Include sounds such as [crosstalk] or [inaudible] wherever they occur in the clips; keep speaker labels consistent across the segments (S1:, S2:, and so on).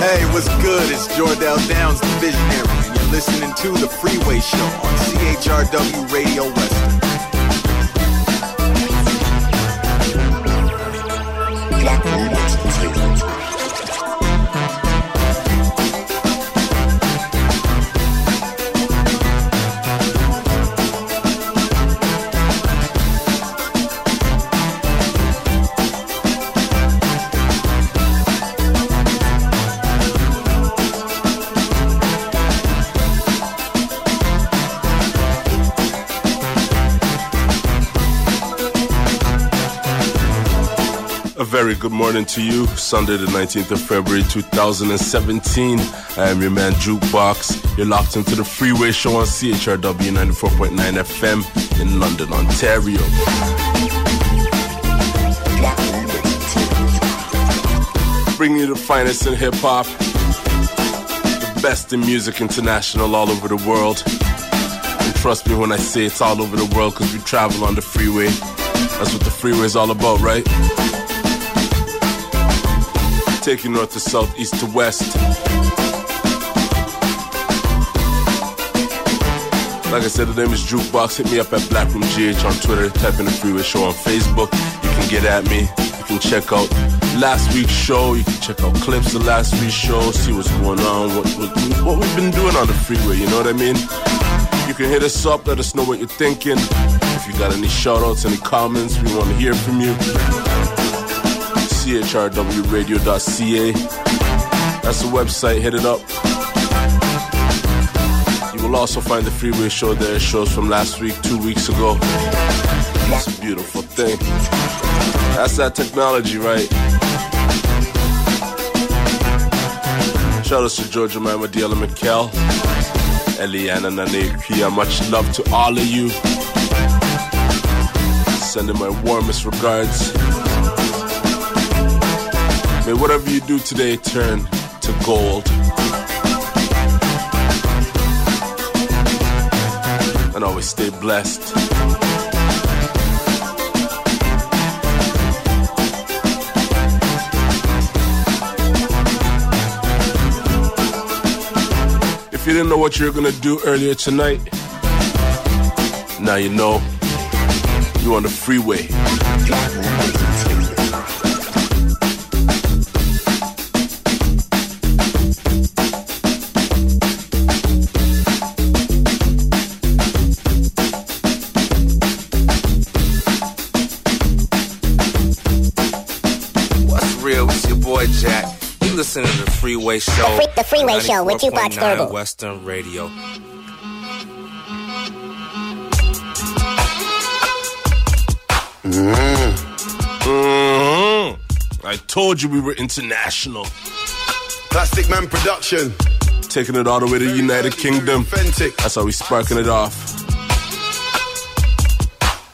S1: Hey, what's good? It's Jordell Downs, the visionary, and you're listening to The Freeway Show on CHRW Radio Western. Black
S2: very good morning to you. Sunday, the 19th of February, 2017. I am your man, Jukebox. You're locked into the Freeway Show on CHRW 94.9 FM in London, Ontario. Bringing you the finest in hip hop, the best in music international all over the world. And trust me when I say it's all over the world because we travel on the freeway. That's what the freeway is all about, right? Take you north to south, east to west. Like I said, the name is Jukebox. Hit me up at Blackroom GH on Twitter. Type in the Freeway Show on Facebook. You can get at me. You can check out last week's show. You can check out clips of last week's show. See what's going on. What, what, what we've been doing on the freeway. You know what I mean? You can hit us up. Let us know what you're thinking. If you got any shout outs, any comments, we want to hear from you chrwradio.ca. That's the website, hit it up. You will also find the Freeway Show there, shows from last week, two weeks ago. It's a beautiful thing. That's that technology, right? Shout out to Georgia Mama Diela McKell, Eliana Nane Kia. Much love to all of you. Sending my warmest regards. May whatever you do today turn to gold. And always stay blessed. If you didn't know what you were gonna do earlier tonight, now you know. You're on the freeway.
S3: Listening to the Freeway Show. The,
S4: free, the Freeway Show with Jukebox Verbal.
S3: Western Radio.
S2: Mm. Mm-hmm. I told you we were international.
S5: Plastic Man Production.
S2: Taking it all the way to the United Kingdom.
S5: Authentic.
S2: That's how we sparking it off.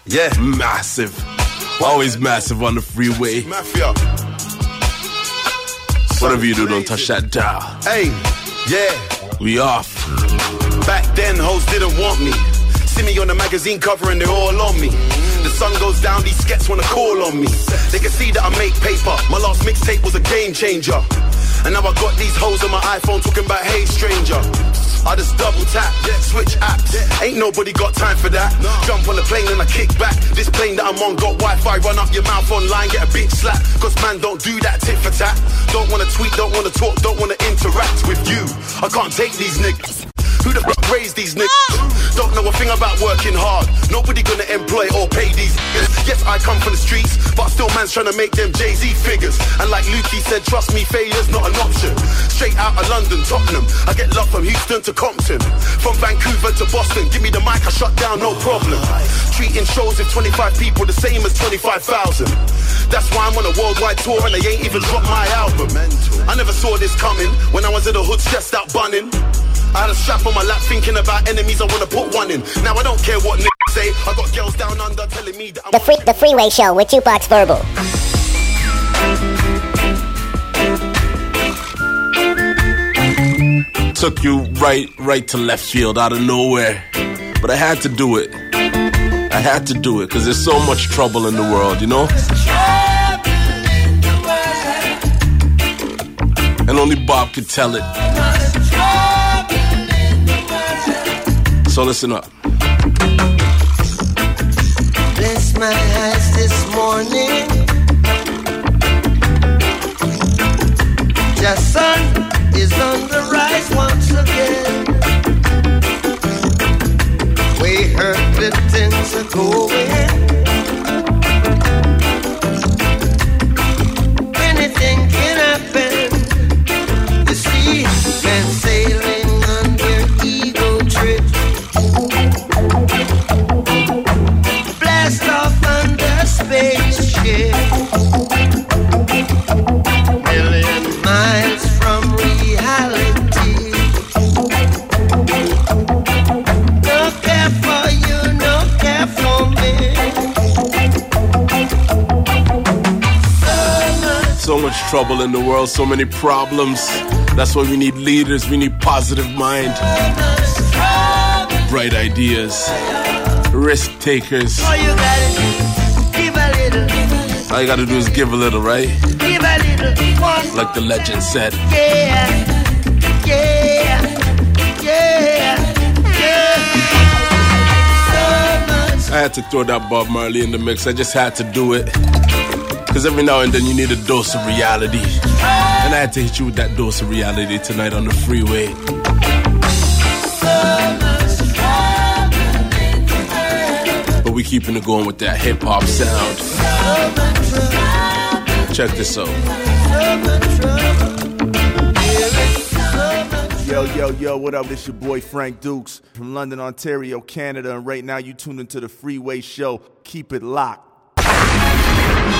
S5: Yeah.
S2: Massive. Always massive on the freeway.
S5: Mafia.
S2: Whatever you do, don't touch that dial.
S5: Hey, yeah.
S2: We off.
S5: Back then, hoes didn't want me. See me on the magazine cover and they're all on me. The sun goes down, these skets wanna call on me. They can see that I make paper. My last mixtape was a game changer. And now I got these hoes on my iPhone talking about hey stranger. I just double tap, switch apps. Ain't nobody got time for that. Jump on the plane and I kick back. This plane that I'm on got Wi-Fi. Run up your mouth online, get a bitch slap. Cause man don't do that tit for tat. Don't wanna tweet, don't wanna talk, don't wanna interact with you. I can't take these niggas. Who the fuck raised these niggas? Don't know a thing about working hard. Nobody gonna employ or pay these niggas. Yes, I come from the streets, but still man's trying to make them Jay-Z figures. And like Lukey said, trust me, failure's not an option. Straight out of London, Tottenham. I get love from Houston to Compton. From Vancouver to Boston. Give me the mic, I shut down, no problem. Treating shows with 25 people the same as 25,000. That's why I'm on a worldwide tour and they ain't even dropped my album. I never saw this coming when I was in the hood stressed out bunning. I had a strap on my lap thinking about enemies I wanna put one in. Now I don't care what niggas say. I got girls down under telling me that I'm
S4: the free the freeway show with Jukebox Verbal.
S2: Took you right right to left field out of nowhere. But I had to do it. I had to do it because there's so much trouble in the world, you know? and only Bob could tell it. So listen up.
S6: Bless my eyes this morning. The sun is on the rise once again. We heard that things are going.
S2: Trouble in the world, so many problems. That's why we need leaders, we need positive mind, bright ideas, risk takers.
S6: All you gotta do,
S2: is give a little, right? Like the legend said.
S6: Yeah, yeah, yeah.
S2: I had to throw that Bob Marley in the mix. I just had to do it. Cause every now and then you need a dose of reality. And I had to hit you with that dose of reality tonight on the freeway. But we keeping it going with that hip hop sound. Check this out.
S1: Yo, yo, yo, what up? This your boy Frank Dukes from London, Ontario, Canada. And right now you tuned into the Freeway Show. Keep it locked.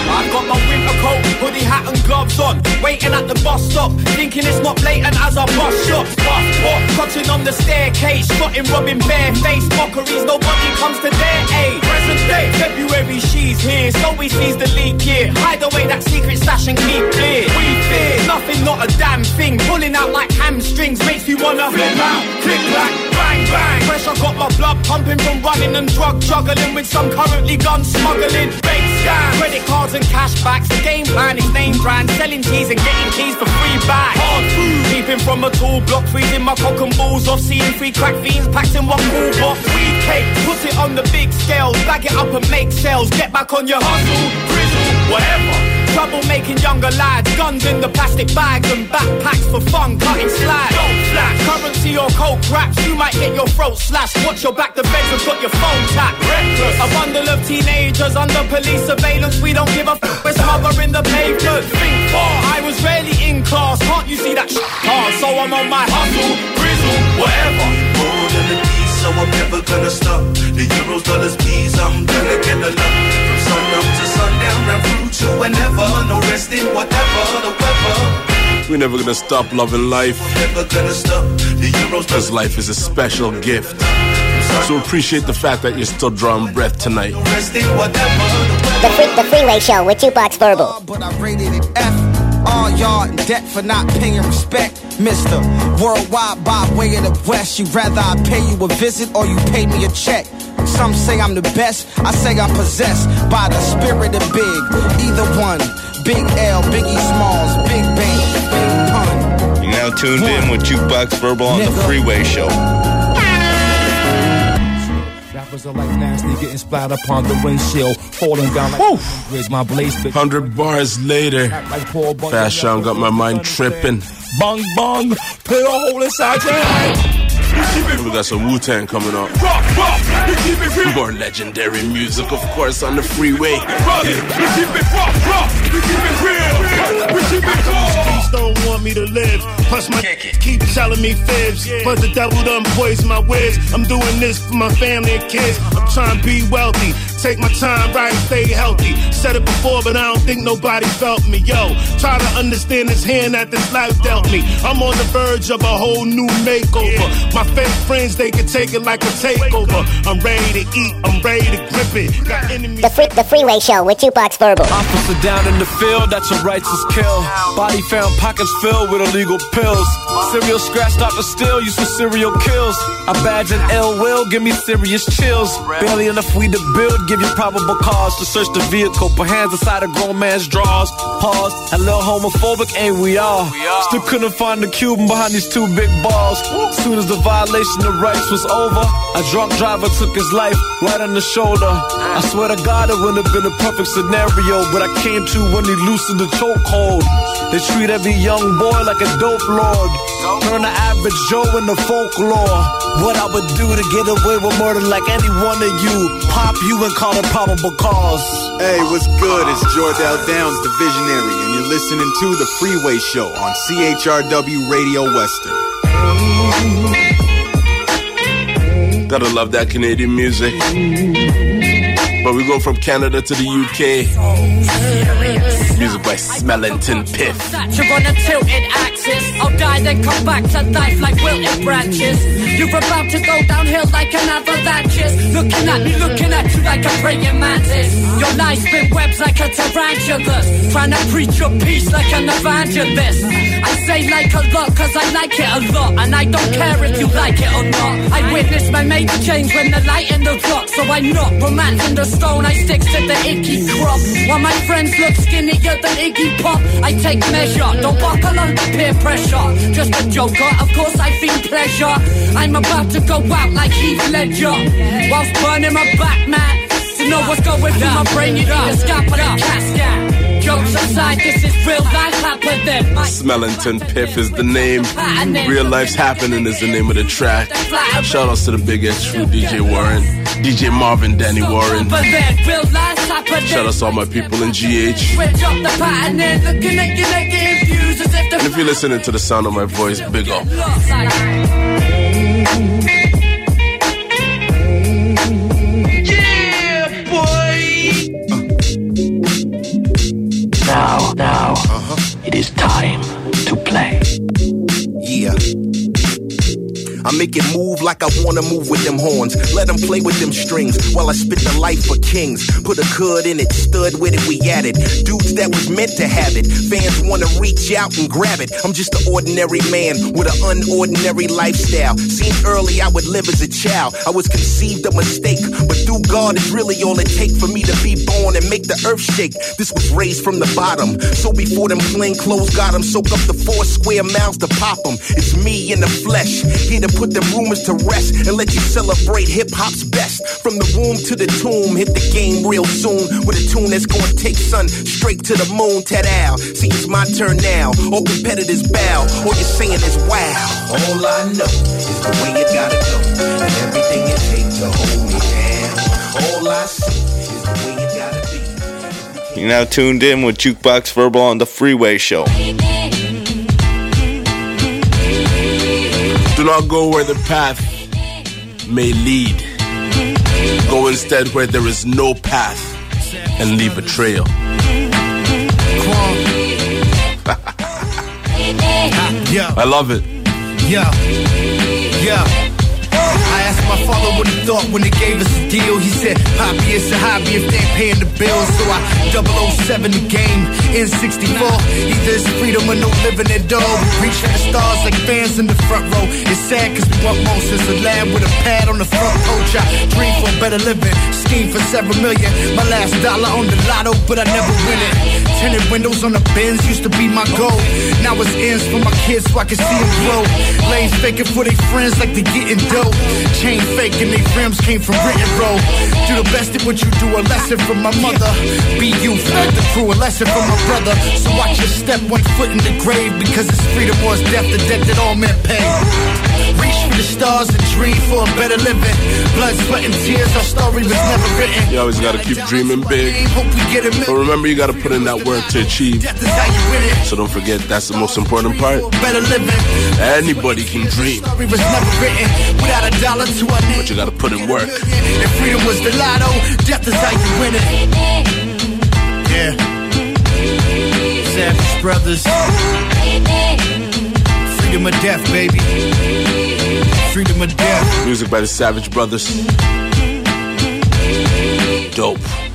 S7: I've got my winter coat, hoodie, hat and gloves on. Waiting at the bus stop, thinking it's not blatant as I bus shots Buff, what, cutting on the staircase Shotting, robbing, barefaced Mockeries, nobody comes to their aid. Present day, February, she's here So he sees the leak here. Hide away that secret stash and keep clear. We fear, nothing, not a damn thing. Pulling out like hamstrings Makes you wanna flip out, click clack, bang bang. Fresh, I got my blood pumping from running and drug juggling With some currently gun smuggling. Bait scam, credit cards and cashbacks The game plan is name brand. Selling cheese and getting keys for free back. Hard food, peeping from a tall block Freezing my cock and balls off. Seeing three crack fiends packed in one cool box. Weed cake, put it on the big scale Bag it up and make sales. Get back on your hustle, grizzle, whatever Trouble making younger lads, guns in the plastic bags and backpacks for fun, cutting slags. Don't flash, currency or coke raps, you might get your throat slashed. Watch your back, the feds have got your phone tapped. Reckless, a bundle of teenagers under police surveillance. We don't give a f- we're smothering the pavement. Think far, I was rarely in class, can't you see that shit hard? So I'm on my hustle, grizzle, whatever.
S8: more than a piece, so I'm never gonna stop. The euros, dollars, peas, I'm gonna get. From sun up to sundown, and through to whenever. No resting, whatever the weather.
S2: We're never gonna stop loving life.
S8: Never gonna stop. The euros,
S2: Because life is a special gift. So appreciate the fact that you're still drawing breath tonight.
S8: no resting, whatever the
S4: The, free, the Freeway Show with Jukebox Verbal.
S9: But I rated it F. All y'all in debt for not paying respect. Mister, worldwide by way of the West. You rather I pay you a visit or you pay me a check. Some say I'm the best, I say I'm possessed by the spirit of big. Either one, Big L, Biggie Smalls, Big Bang, Big Pun.
S10: You're now tuned in with Jukebox Verbal on the Freeway Show.
S11: Rappers are like nasty, getting splattered upon the windshield, falling down like bridge. My blaze
S2: Hundred bars later,
S11: like Paul Bunyan.
S2: Fast Sean got my mind tripping.
S11: Bang bang, put a hole inside your head.
S2: We got some Wu Tang coming up.
S11: Rock, rock, we keep it real.
S2: More legendary music, of course, on the freeway.
S11: We keep it rock, rock, we keep it real. We keep it raw.
S12: Streets don't want me to live. Plus my keep telling me fibs. But the devil done poison my whiz. I'm doing this for my family and kids. I'm trying to be wealthy. Take my time right, stay healthy. Said it before, but I don't think nobody felt me. Yo, try to understand this hand that this life dealt me. I'm on the verge of a whole new makeover. My fake friends, they can take it like a takeover. I'm ready to eat, I'm ready to grip it. Got enemies.
S4: The, free, the Freeway Show with Jukebox Verbal.
S13: Officer down in the field, that's a righteous kill. Body found pockets filled with illegal pills. Serial scratch, Dr. Still, you some serial kills. I badge an ill will, give me serious chills. Barely enough weed to build, give you probable cause to search the vehicle. Put hands inside a grown man's drawers. Pause, a little homophobic, ain't we all? Still couldn't find the Cuban behind these two big balls. Soon as the violation of rights was over, a drunk driver took his life right on the shoulder. I swear to God, it wouldn't have been a perfect scenario, but I came to when he loosened the chokehold. They treat every young boy like a dope lord. Turn the average Joe into folklore. What I would do to get away with murder like any one of you. Pop you and call it probable cause.
S1: Hey, what's good? It's Jordell Downs, the visionary, and you're listening to The Freeway Show on CHRW Radio Western.
S2: Gotta love that Canadian music. But we go from Canada to the UK. Music by Smellington Piff.
S14: You're on a tilted axis. I'll die, then come back to life like wilted branches. You're about to go downhill like an avalanche. Looking at me, looking at you like a praying mantis. Your life spin webs like a tarantulas. Trying to preach your peace like an evangelist. I say like a lot cause I like it a lot. And I don't care if you like it or not. I witnessed my major change when the light in the rock. So I'm not romancing the stone, I stick to the icky crop. While my friends look skinnier than Iggy Pop, I take measure. Don't along the peer pressure. Just a joker, oh, of course I feel pleasure. I'm about to go out like Heath Ledger. Whilst burning my back, man. To know what's going through my brain, you need a scalpel and cat scan. Jokes aside, this is real life happening.
S2: Smellington Piff is the name. Real Life's Happening is the name of the track. Shout outs to the big X True DJ Warren, DJ Marvin, Danny Warren.
S14: But then, real life happening.
S2: Shout outs to all my people in GH.
S14: Switch up the pattern and looking at you like it infused as if the
S2: And if you're listening to the sound of my voice, big up.
S15: To play.
S16: Yeah. I make it move like I wanna move with them horns. Let them play with them strings while I spit the life for kings. Put a cud in it, stud with it, we at it. Dudes that was meant to have it. Fans wanna reach out and grab it. I'm just an ordinary man with an unordinary lifestyle. Seen early I would live as a child. I was conceived a mistake, but through God is really all it take for me to be born and make the earth shake. This was raised from the bottom. So before them plain clothes got 'em, soak up the four square miles to pop 'em. It's me in the flesh, here to put them rumors to rest and let you celebrate hip hop's best. From the womb to the tomb, hit the game real soon with a tune that's gonna take sun straight to the moon. Ted Al, see it's my turn now. All competitors bow, all you're saying is wow. All I know is the way it gotta go, and everything it takes to hold me down. All I see is the way it gotta be.
S10: You're now tuned in with Jukebox Verbal on the Freeway Show.
S2: Not go where the path may lead. Go instead where there is no path and leave a trail. [laughs] I love it.
S17: Yeah. Yeah. Father what he thought when they gave us a deal. He said, Poppy, it's a hobby if they ain't paying the bills. So I 007 the game in 64. Either it's freedom or no living at all. We reach for the stars like fans in the front row. It's sad cause we want more since a lab with a pad on the front porch. I dream for better living, scheme for several million. My last dollar on the lotto, but I never win it. Tinted windows on the Benz used to be my goal. Now it's ends for my kids so I can see them grow. Lanes faking for their friends like they getting dope. Chain faking, they rims came from written roll. Do the best at what you do, a lesson from my mother. Be you, fed the crew, a lesson from my brother. So watch your step, one foot in the grave, because it's freedom or it's death, the debt that all men pay. Reach for the stars and dream for a better living. Blood, sweat, and tears, our story was never written.
S2: You always gotta keep dreaming big.
S17: Hope we get it.
S2: But remember, you gotta put in that work to achieve.
S17: Death is how you it.
S2: So don't forget, that's the most important part.
S17: Better living.
S2: Anybody can dream,
S17: Story was never written without a dollar to our name.
S2: but you gotta put in work.
S17: If freedom was the lotto, death is how you win it. Yeah. Savage Brothers. Freedom or death, baby. Freedom or death.
S2: Music by the Savage Brothers. Dope.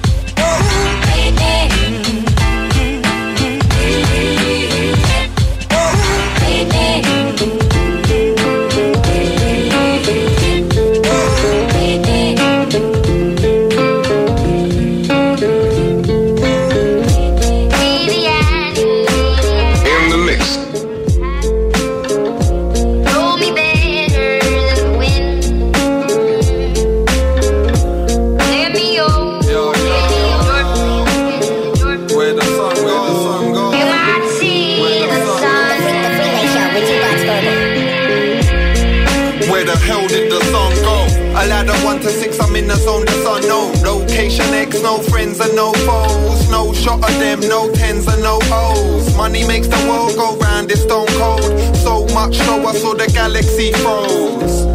S18: Shot of them, no tens and no O's. Money makes the world go round, it's stone cold. So much so I saw the galaxy froze.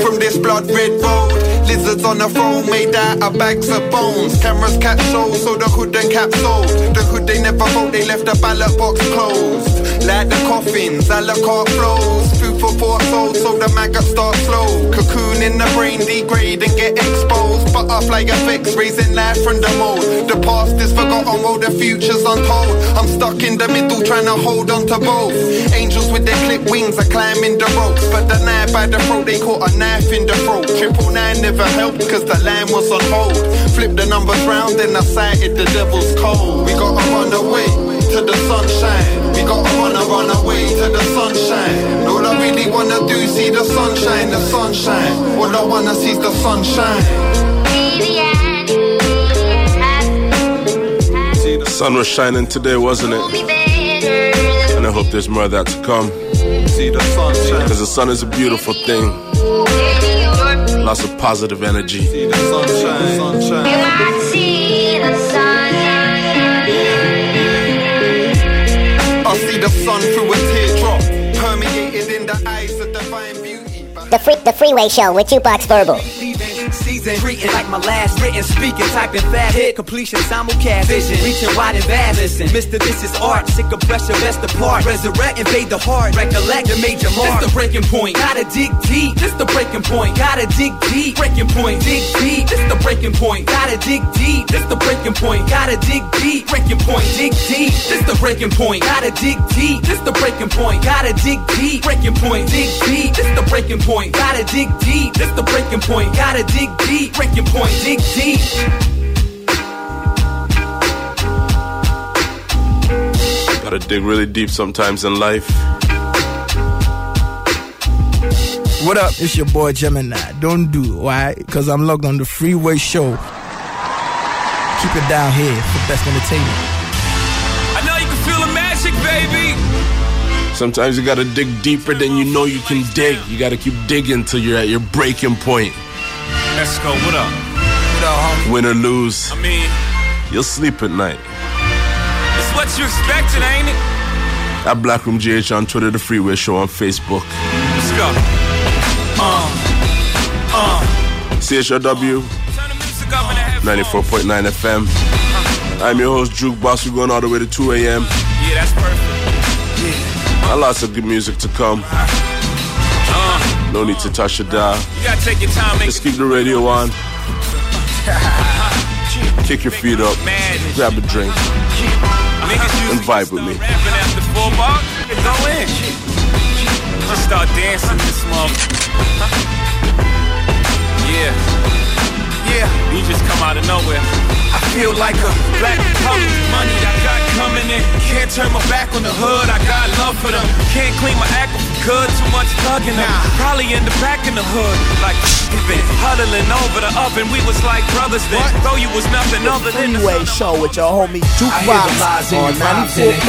S18: From this blood red road, lizards on the throne made out of bags of bones. Cameras catch shows, so the hood and cap sold. The hood they never vote, they left the ballot box closed. Like the coffins, a la carte flows. For four souls, so the maggot start slow. Cocoon in the brain, degrade and get exposed. Butterfly effects, raising life from the mold. The past is forgotten while the future's untold. I'm stuck in the middle, trying to hold on to both. Angels with their clipped wings are climbing the ropes. But the knife by the throat, they caught a knife in the throat. Triple nine never helped, cause the line was on hold. Flip the numbers round, then I sighted the devil's cold. We gotta run away to the sunshine. We gotta wanna run away to the sunshine. All I really wanna do is see the sunshine, the sunshine. All I wanna see is the sunshine.
S2: The sun was shining today, wasn't it? And I hope there's more of that to come.
S18: See the sunshine.
S2: Because the sun is a beautiful thing. Lots of positive energy.
S18: Sun through a teardrop, permeated in the eyes of divine beauty.
S4: The, free, the Freeway Show with Jukebox Verbal.
S19: Season treating like my last written speaking, typing fast hit completion, simulcast vision, reaching wide and vast. Listen, Mister, this is art. Sick of pressure, best apart. Resurrect, invade the heart. Recollect the major mark. This the breaking point. Gotta dig deep. This the breaking point. Gotta dig deep. Breaking point. Dig deep. This the breaking point. Gotta dig deep. This the breaking point. Gotta dig deep. Breaking point. Dig deep. This the breaking point. Gotta dig deep. This the breaking point. Gotta dig deep. Breaking point. Dig deep. This the breaking point. Gotta dig deep. This the breaking point. Gotta dig deep. Breaking point. Dig deep.
S2: Gotta dig really deep sometimes in life.
S20: What up? It's your boy Gemini. Don't do why? Because I'm logged on the Freeway Show. Keep it down here for best entertainment.
S21: I know you can feel the magic, baby.
S2: Sometimes you gotta dig deeper than you know you can dig. You gotta keep digging till you're at your breaking point.
S21: Go. What up?
S20: What up, homie?
S2: Win or lose,
S21: I mean,
S2: you'll sleep at night.
S21: it's what you expected, ain't it?
S2: At Blackroom GH on Twitter, The Freeway Show on Facebook.
S21: Let's go. Uh, uh.
S2: CHRW
S21: Turn the music up in the headphones.
S2: 94.9 FM. I'm your host, Jukebox. We're going all the way to 2 a.m.
S21: Yeah, that's perfect. Yeah.
S2: Got lots of good music to come. No need to touch the dial.
S21: you gotta take your time,
S2: Just keep the radio on. Kick your feet up. Grab a drink. And vibe with me.
S21: start Rapping after four bars, go in. Just start dancing this month. Yeah. Yeah. You just come out of nowhere. I feel like a black republic. Money I got coming in. Can't turn my back on the hood. I got love for them. Can't clean my act if I. Too much thugging them. Probably end up back in the hood. Like been huddling over the oven. We was like brothers then. What? Though you was nothing other than the
S20: Freeway Show with your homie
S19: I hear the lies
S20: Jukebox
S19: in
S20: on
S19: your rhymes in it.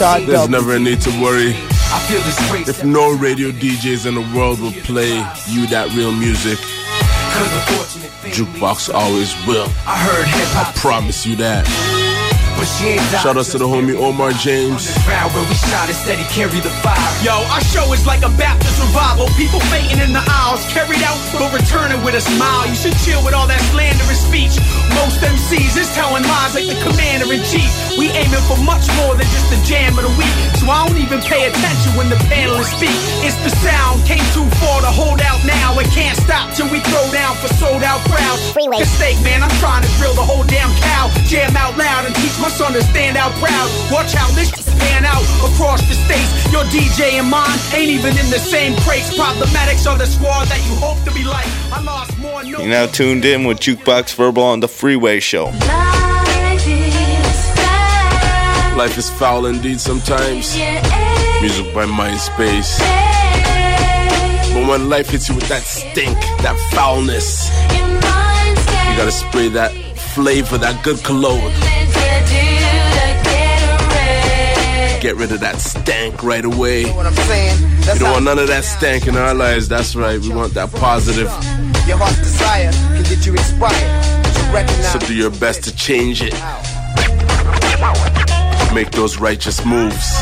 S20: 94.9
S2: There's never a need to worry.
S19: I feel
S2: If no radio DJs in the world will play you that real music, Jukebox always will.
S19: I heard hip
S2: I
S19: hop,
S2: promise you that.
S19: But she ain't died
S2: Shout out to the homie Omar James.
S19: Ground where we shot instead he carried the fire.
S21: Yo, our show is like a Baptist revival. People fainting in the aisles, carried out, but returning with a smile. You should chill with all that slanderous speech. Most MCs is telling lies like the commander in chief. We aiming for much more than just the jam of the week. So I don't even pay attention when the panelists speak. It's the sound, came too far to hold out now. It can't stop till we throw down for sold out crowds.
S4: Freeway.
S21: Mistake, man, I'm trying to drill the whole damn cow. Jam out loud and teach my son to stand out proud. Watch how this pan out across the states. Your DJ and mine ain't even in the same crates. Problematics are the squad that you hope to be like. I lost more no
S10: You're now tuned in with Jukebox Verbal on the Freeway Show.
S2: Life is foul indeed sometimes. Music by Mindspace. But when life hits you with that stink, that foulness, you gotta spray that flavor, that good cologne. Get rid of that stank right away.
S9: What I'm saying?
S2: We don't want none of that stank in our lives. That's right. We want that positive.
S9: your heart's desire can get you inspired. But you recognize
S2: So do your best to change it. Make those righteous moves.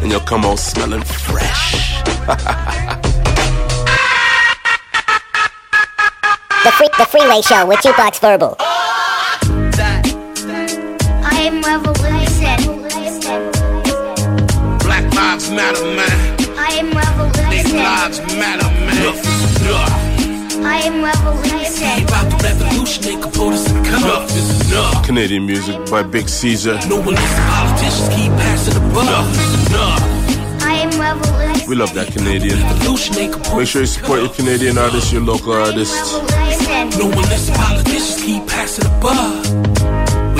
S2: And you'll come out smelling fresh.
S4: The, free, the Freeway Show with Jukebox Verbal.
S8: Matter, man.
S22: I am
S8: These
S22: revolution.
S8: lives matter, man.
S22: I am revolution.
S8: About the revolution, they can put us in Enough is enough.
S2: Canadian music by Big Caesar.
S8: No one listen, politicians keep passing the buck. Enough is enough.
S22: I am revolution.
S2: We love that Canadian. Make sure you support your Canadian artists, your local artists.
S8: No one listen, politicians keep passing the buck.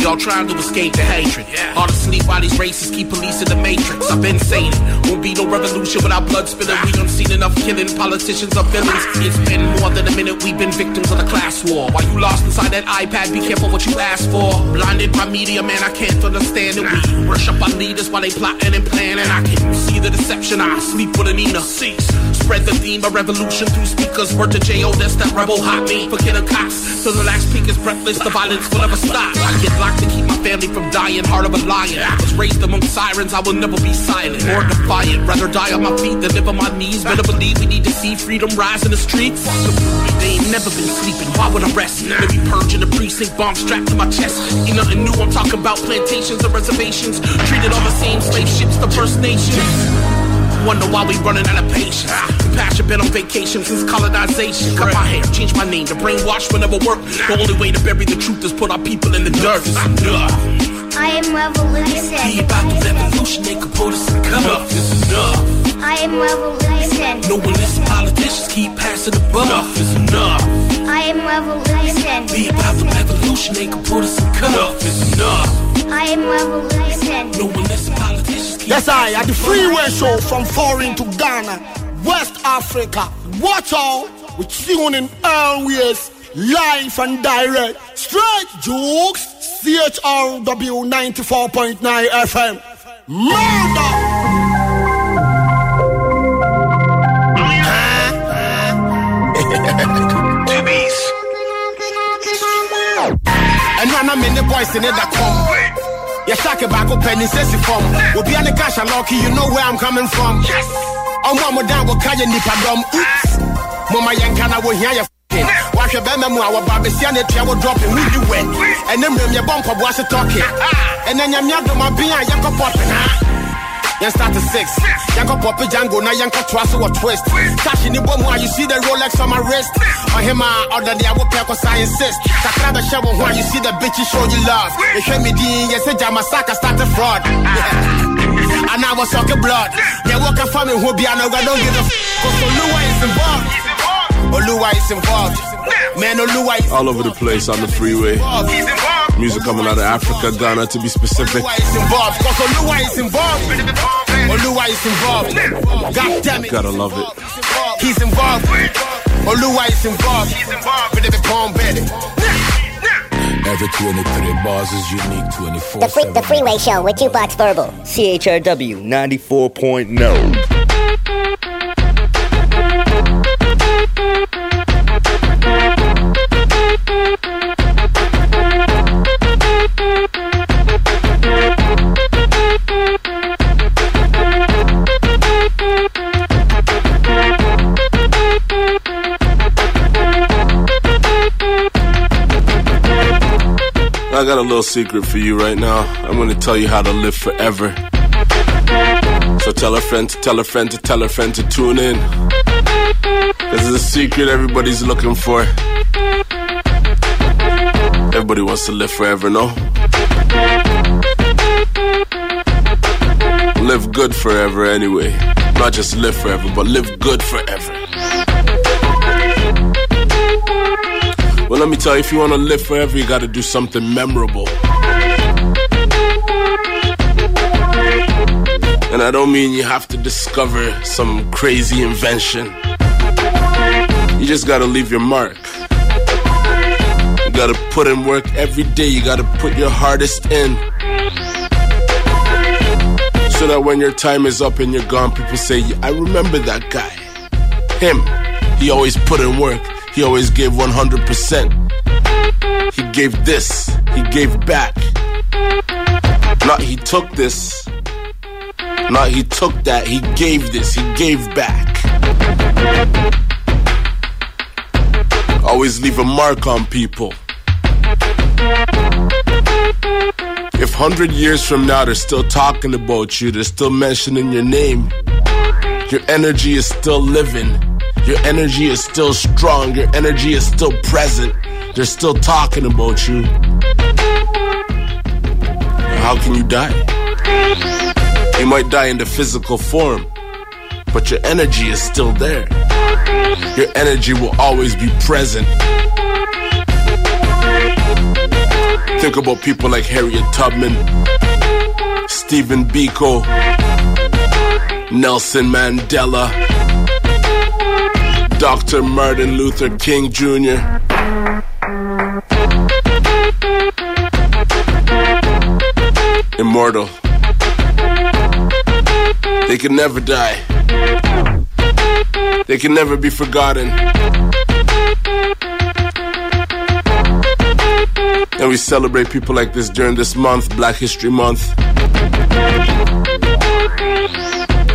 S8: We all trying to escape the hatred. Hard to sleep while these racists keep policing the matrix. I've been saying it. Won't be no revolution without blood spilling. We done seen enough killing. Politicians are villains. It's been more than a minute. We've been victims of the class war. While you lost inside that iPad, be careful what you ask for. Blinded by media, man, I can't understand it. We worship our leaders while they plotting and planning. I can see the deception. I sleep with Anina. Cease. Spread the theme of revolution through speakers. Word to J.O. That's that rebel hot me. Forget a cops. So the last peak is breathless. The violence will never stop. I get locked to keep my family from dying. Heart of a lion. Was raised among sirens. I will never be silent or defiant. Rather die on my feet than live on my knees. Better believe we need to see freedom rise in the streets. They ain't never been sleeping. Why would I rest? Maybe purging the precinct bomb strapped to my chest. Ain't nothing new. I'm talking about plantations and reservations. Treated all the same slave ships, the First Nations. Wonder why we running out of patience. Compassion been on vacation since colonization. Cut my hair, change my name. The brainwash will never work. The only way to bury the truth is put our people in the dirt. Enough.
S22: I am revolution.
S8: Be about the revolution, they can put us in Enough is enough.
S22: I am revolution.
S8: No one listen, politicians keep passing the buck. Enough is enough.
S22: I am revolution.
S8: Be about the revolution, they can put us in cuffs. Enough is enough.
S22: I am revolution.
S8: No one listen, politicians keep
S23: Yes, I at the Freeway Show from foreign to Ghana, West Africa. Watch out, we tune in always, live and direct. Straight jokes, CHRW 94.9 FM. Murder!
S24: Ɛno ana me ne boys ne da kɔm yɛhyake baako pɛ ne nsɛ si be on the cash alɔke you know where i'm coming from. Yes. I'm mama down, ɔmo a modan wɔka yɛ nnipadɔm oops moma yɛnka na wɔhia yɛ f***ing. wahwɛ bɛrima mu a wɔba besia ne atua wɔ dropping wodi wɛ ɛne mmerɛm yɛbɔ mpɔboa se tɔke ɛnɛ nyame adom aben a yɛnkɔ pɔpe na Yen start to six. Yanko Poppy Django, now Yanko Twasso or twist. Cash in the bomb while you see the Rolex on my wrist. Or him, uh, order the I will pay cause I insist. Sakra the shower while you see the bitches show you love. You hear me, Dean, yes, Jamasaka started fraud. [laughs] And I was sucking blood. They walk a family who be I don't give a f. Cause Olua is involved. Olua is involved. Man, Olua is
S2: All over the place on the freeway.
S24: He's involved.
S2: Music coming out of Africa, Ghana to be specific.
S24: Is involved. Cause Olua is involved. Olua is involved. God damn it.
S2: Gotta love it.
S24: He's involved. Olua is involved. He's involved. But if bomb.
S25: Every 23 bars is unique 24
S4: The, free, the Freeway Show with Jukebox Verbal.
S10: CHRW 94.0.
S2: got a little secret for you right now. I'm gonna tell you how to live forever. So tell a friend to tell a friend to tell a friend to tune in. This is a secret everybody's looking for. Everybody wants to live forever, no? Live good forever anyway. Not just live forever, but live good forever. Well, let me tell you, if you want to live forever, you got to do something memorable. And I don't mean you have to discover some crazy invention. You just got to leave your mark. You got to put in work every day. You got to put your hardest in. So that when your time is up and you're gone, people say, I remember that guy. Him. He always put in work. He always gave 100%. He gave this. He gave back. Not he took this. Not he took that. He gave this. He gave back. Always leave a mark on people. If 100 years from now they're still talking about you, they're still mentioning your name, your energy is still living, your energy is still strong, your energy is still present, they're still talking about you. How can you die? You might die in the physical form, but your energy is still there. Your energy will always be present. Think about people like Harriet Tubman, Stephen Biko, Nelson Mandela, Dr. Martin Luther King Jr. Immortal. They can never die. They can never be forgotten. And we celebrate people like this during this month, Black History Month.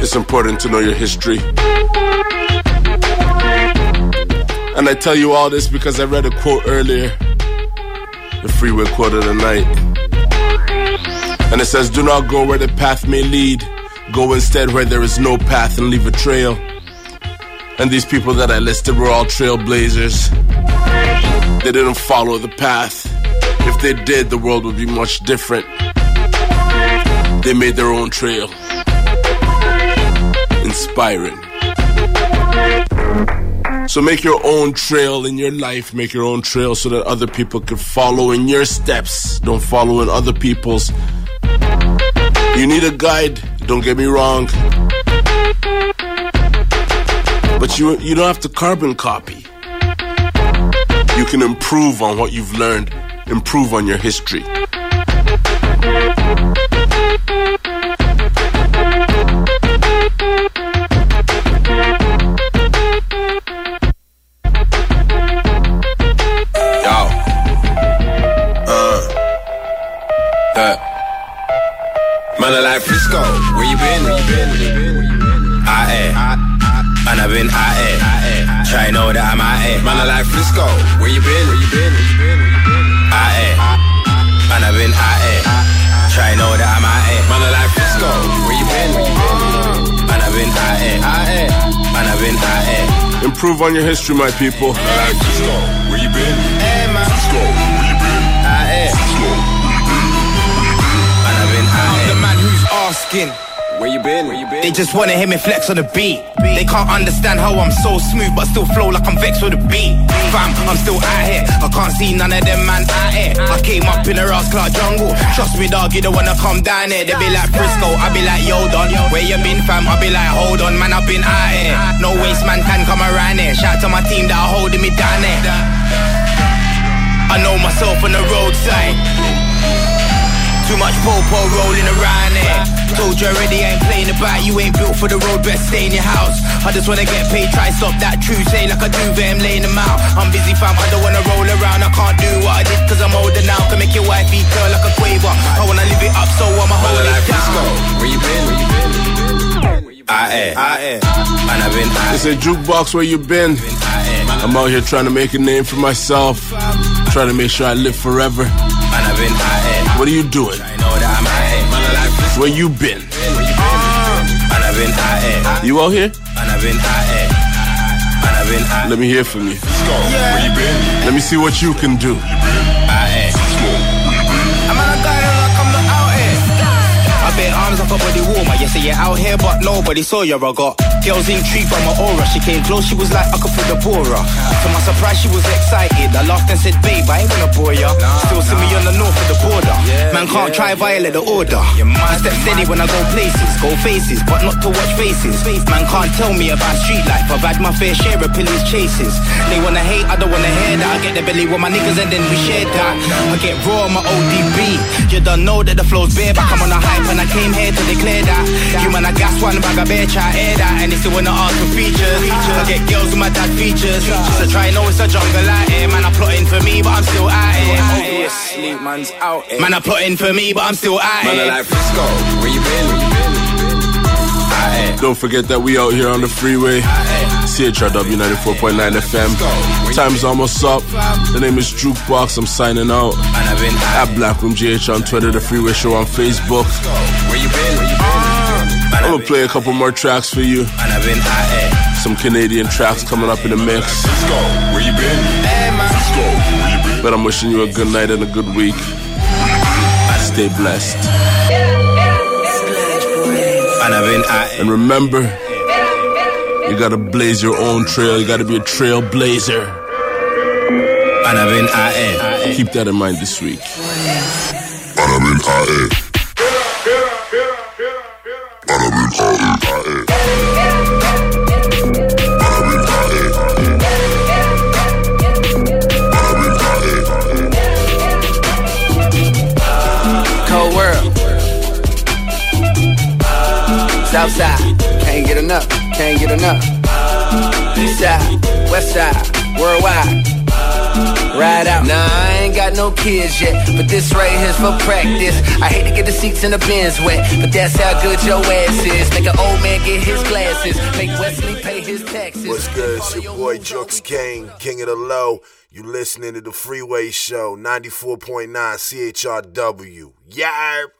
S2: It's important to know your history. And I tell you all this because I read a quote earlier, the freeway quote of the night. And it says, Do not go where the path may lead, go instead where there is no path and leave a trail. And these people that I listed were all trailblazers. They didn't follow the path. If they did, the world would be much different. They made their own trail. Inspiring. So make your own trail in your life, make your own trail so that other people can follow in your steps. Don't follow in other people's. You need a guide, don't get me wrong. But you you don't have to carbon copy. You can improve on what you've learned, improve on your history.
S9: Man, like Frisco. Where you been? Where you been? Where you been? I Man, I been I Try know that I'm I Man, I like Frisco. Where you been? Where you been? I Man, I been I Try know that I'm I Man, I like Frisco. Where you been? Where you been? Man, I been I Man, I been I
S2: Improve on your history, my people.
S9: Man, I like Frisco. Where you been?
S26: Asking.
S9: Where you been? Where you been?
S26: They just wanna hear me flex on the beat. They can't understand how I'm so smooth, but still flow like I'm vexed with the beat. Fam, I'm still out here. I can't see none of them man out here. I came up in a Ross Clark jungle. Trust me, dog, you don't wanna come down here. They be like Frisco, I be like Yo Don. Where you been, fam? I be like, hold on, man, I've been out here. No waste man can come around here. Shout to my team that are holding me down here. I know myself on the roadside. Too much popo rolling around here. Told you already, I ain't playing about. You ain't built for the road, best stay in your house. I just wanna get paid, try stop that true say eh, like I do, I'm laying them out. I'm busy, fam, I don't wanna roll around. I can't do what I did cause I'm older now. Can make your wife beat girl like a quaver. I wanna live it up, so I'ma hold it down.
S9: Where you been? Where you been? I
S26: I
S9: Man, I been I
S2: It's a jukebox where you been. I'm out here trying to make a name for myself. Trying to make sure I live forever.
S9: Man, I been I
S2: What are you doing? Where you been?
S9: Where you been? Man, I been I
S2: You out here?
S9: Man, I been I Man, I been I
S2: Let me hear from you.
S9: Where you been?
S2: Let me see what you can do.
S26: Bare arms like a body warmer. You say you're out here, but nobody saw you. I got girls intrigued by my aura. She came close, she was like, I could put the bora. To my surprise, she was excited. I laughed and said, Babe, I ain't gonna bore ya. Still see me on the north of the border. Man can't try violate the order. I step steady when I go places, go faces, but not to watch faces. Man can't tell me about street life. I've had my fair share of police chases. They wanna hate, I don't wanna hear that. I get the belly with my niggas and then we share that. I get raw on my ODB. You don't know that the flow's bare, but I'm on a hype and I I came here to declare that. You man, I gas one bag of bear try air eh, that. And they still wanna ask for features. I get girls with my dad features. Just to try, know it's a jungle out here. Man, I'm plotting for me, but I'm still out here.
S27: Obviously, man's out here.
S26: Man, I'm plotting for me, but I'm still out
S27: Man. I like Frisco. Where you been? Where you been?
S2: Don't forget that we out here on the freeway. CHRW 94.9 FM. Time's almost up. The name is Jukebox. I'm signing out. At Blackroom GH on Twitter, The Freeway Show on Facebook. I'm gonna play a couple more tracks for you. Some Canadian tracks coming up in the mix. But I'm wishing you a good night and a good week. Stay blessed.
S26: And
S2: remember, you gotta blaze your own trail. You gotta be a trailblazer.
S26: I've been out here.
S2: Keep that in mind this week.
S28: Can't get enough, can't get enough. East side, west side, worldwide. Ride out. Nah, I ain't got no kids yet, but this right here's for practice. I hate to get the seats in the bins wet, but that's how good your ass is. Make an old man get his glasses, make Wesley pay his taxes.
S24: What's good? It's your boy Jux King, King of the Low. You listening to the Freeway Show, 94.9 CHRW. Yarp!